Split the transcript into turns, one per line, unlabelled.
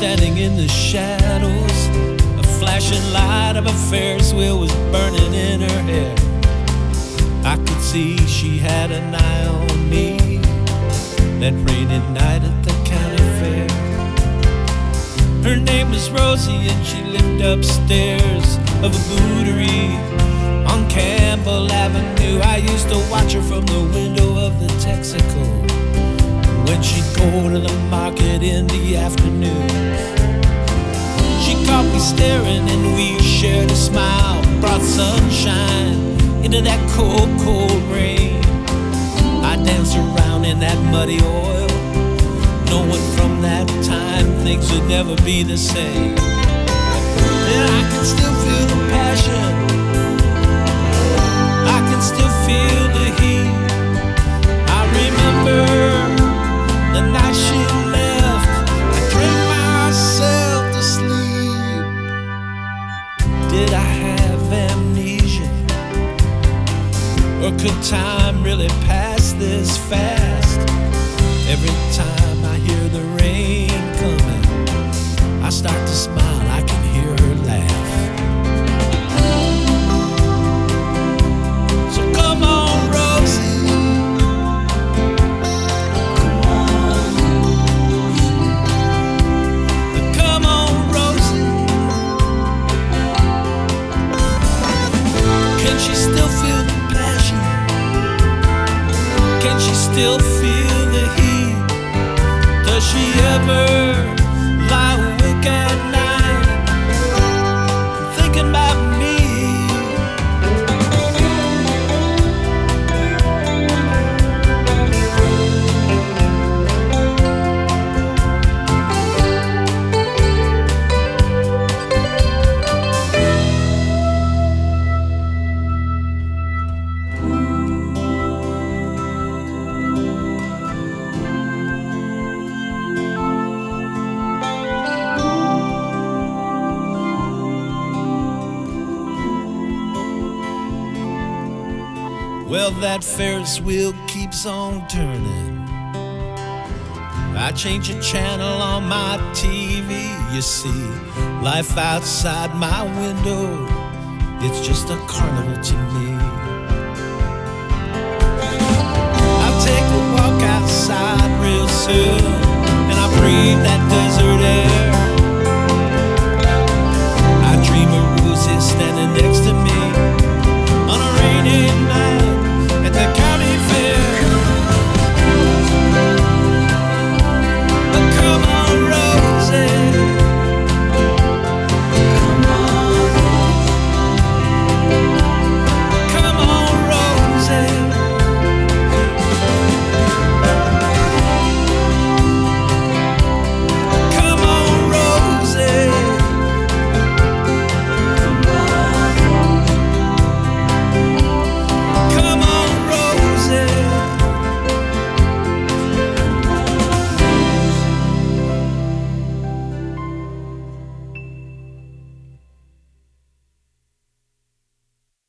standing in the shadows. A flashing light of a Ferris wheel was burning in her hair. I could see she had an eye on me that rainy night at the county fair. Her name was Rosie and she lived upstairs of a bootery on Campbell Avenue. I used to watch her from the window to the market in the afternoon. She caught me staring and we shared a smile, brought sunshine into that cold, cold rain. I danced around in that muddy oil, knowing from that time things would never be the same. And I can still feel the passion, I can still feel the heat. Did I have amnesia? Or could time really pass this fast? Every time I hear the rain coming, I start to smile, still feel the heat? Does she ever Well, that Ferris wheel keeps on turning. I change the channel on my TV, you see. Life outside my window, it's just a carnival to me. I'll take a walk outside real soon.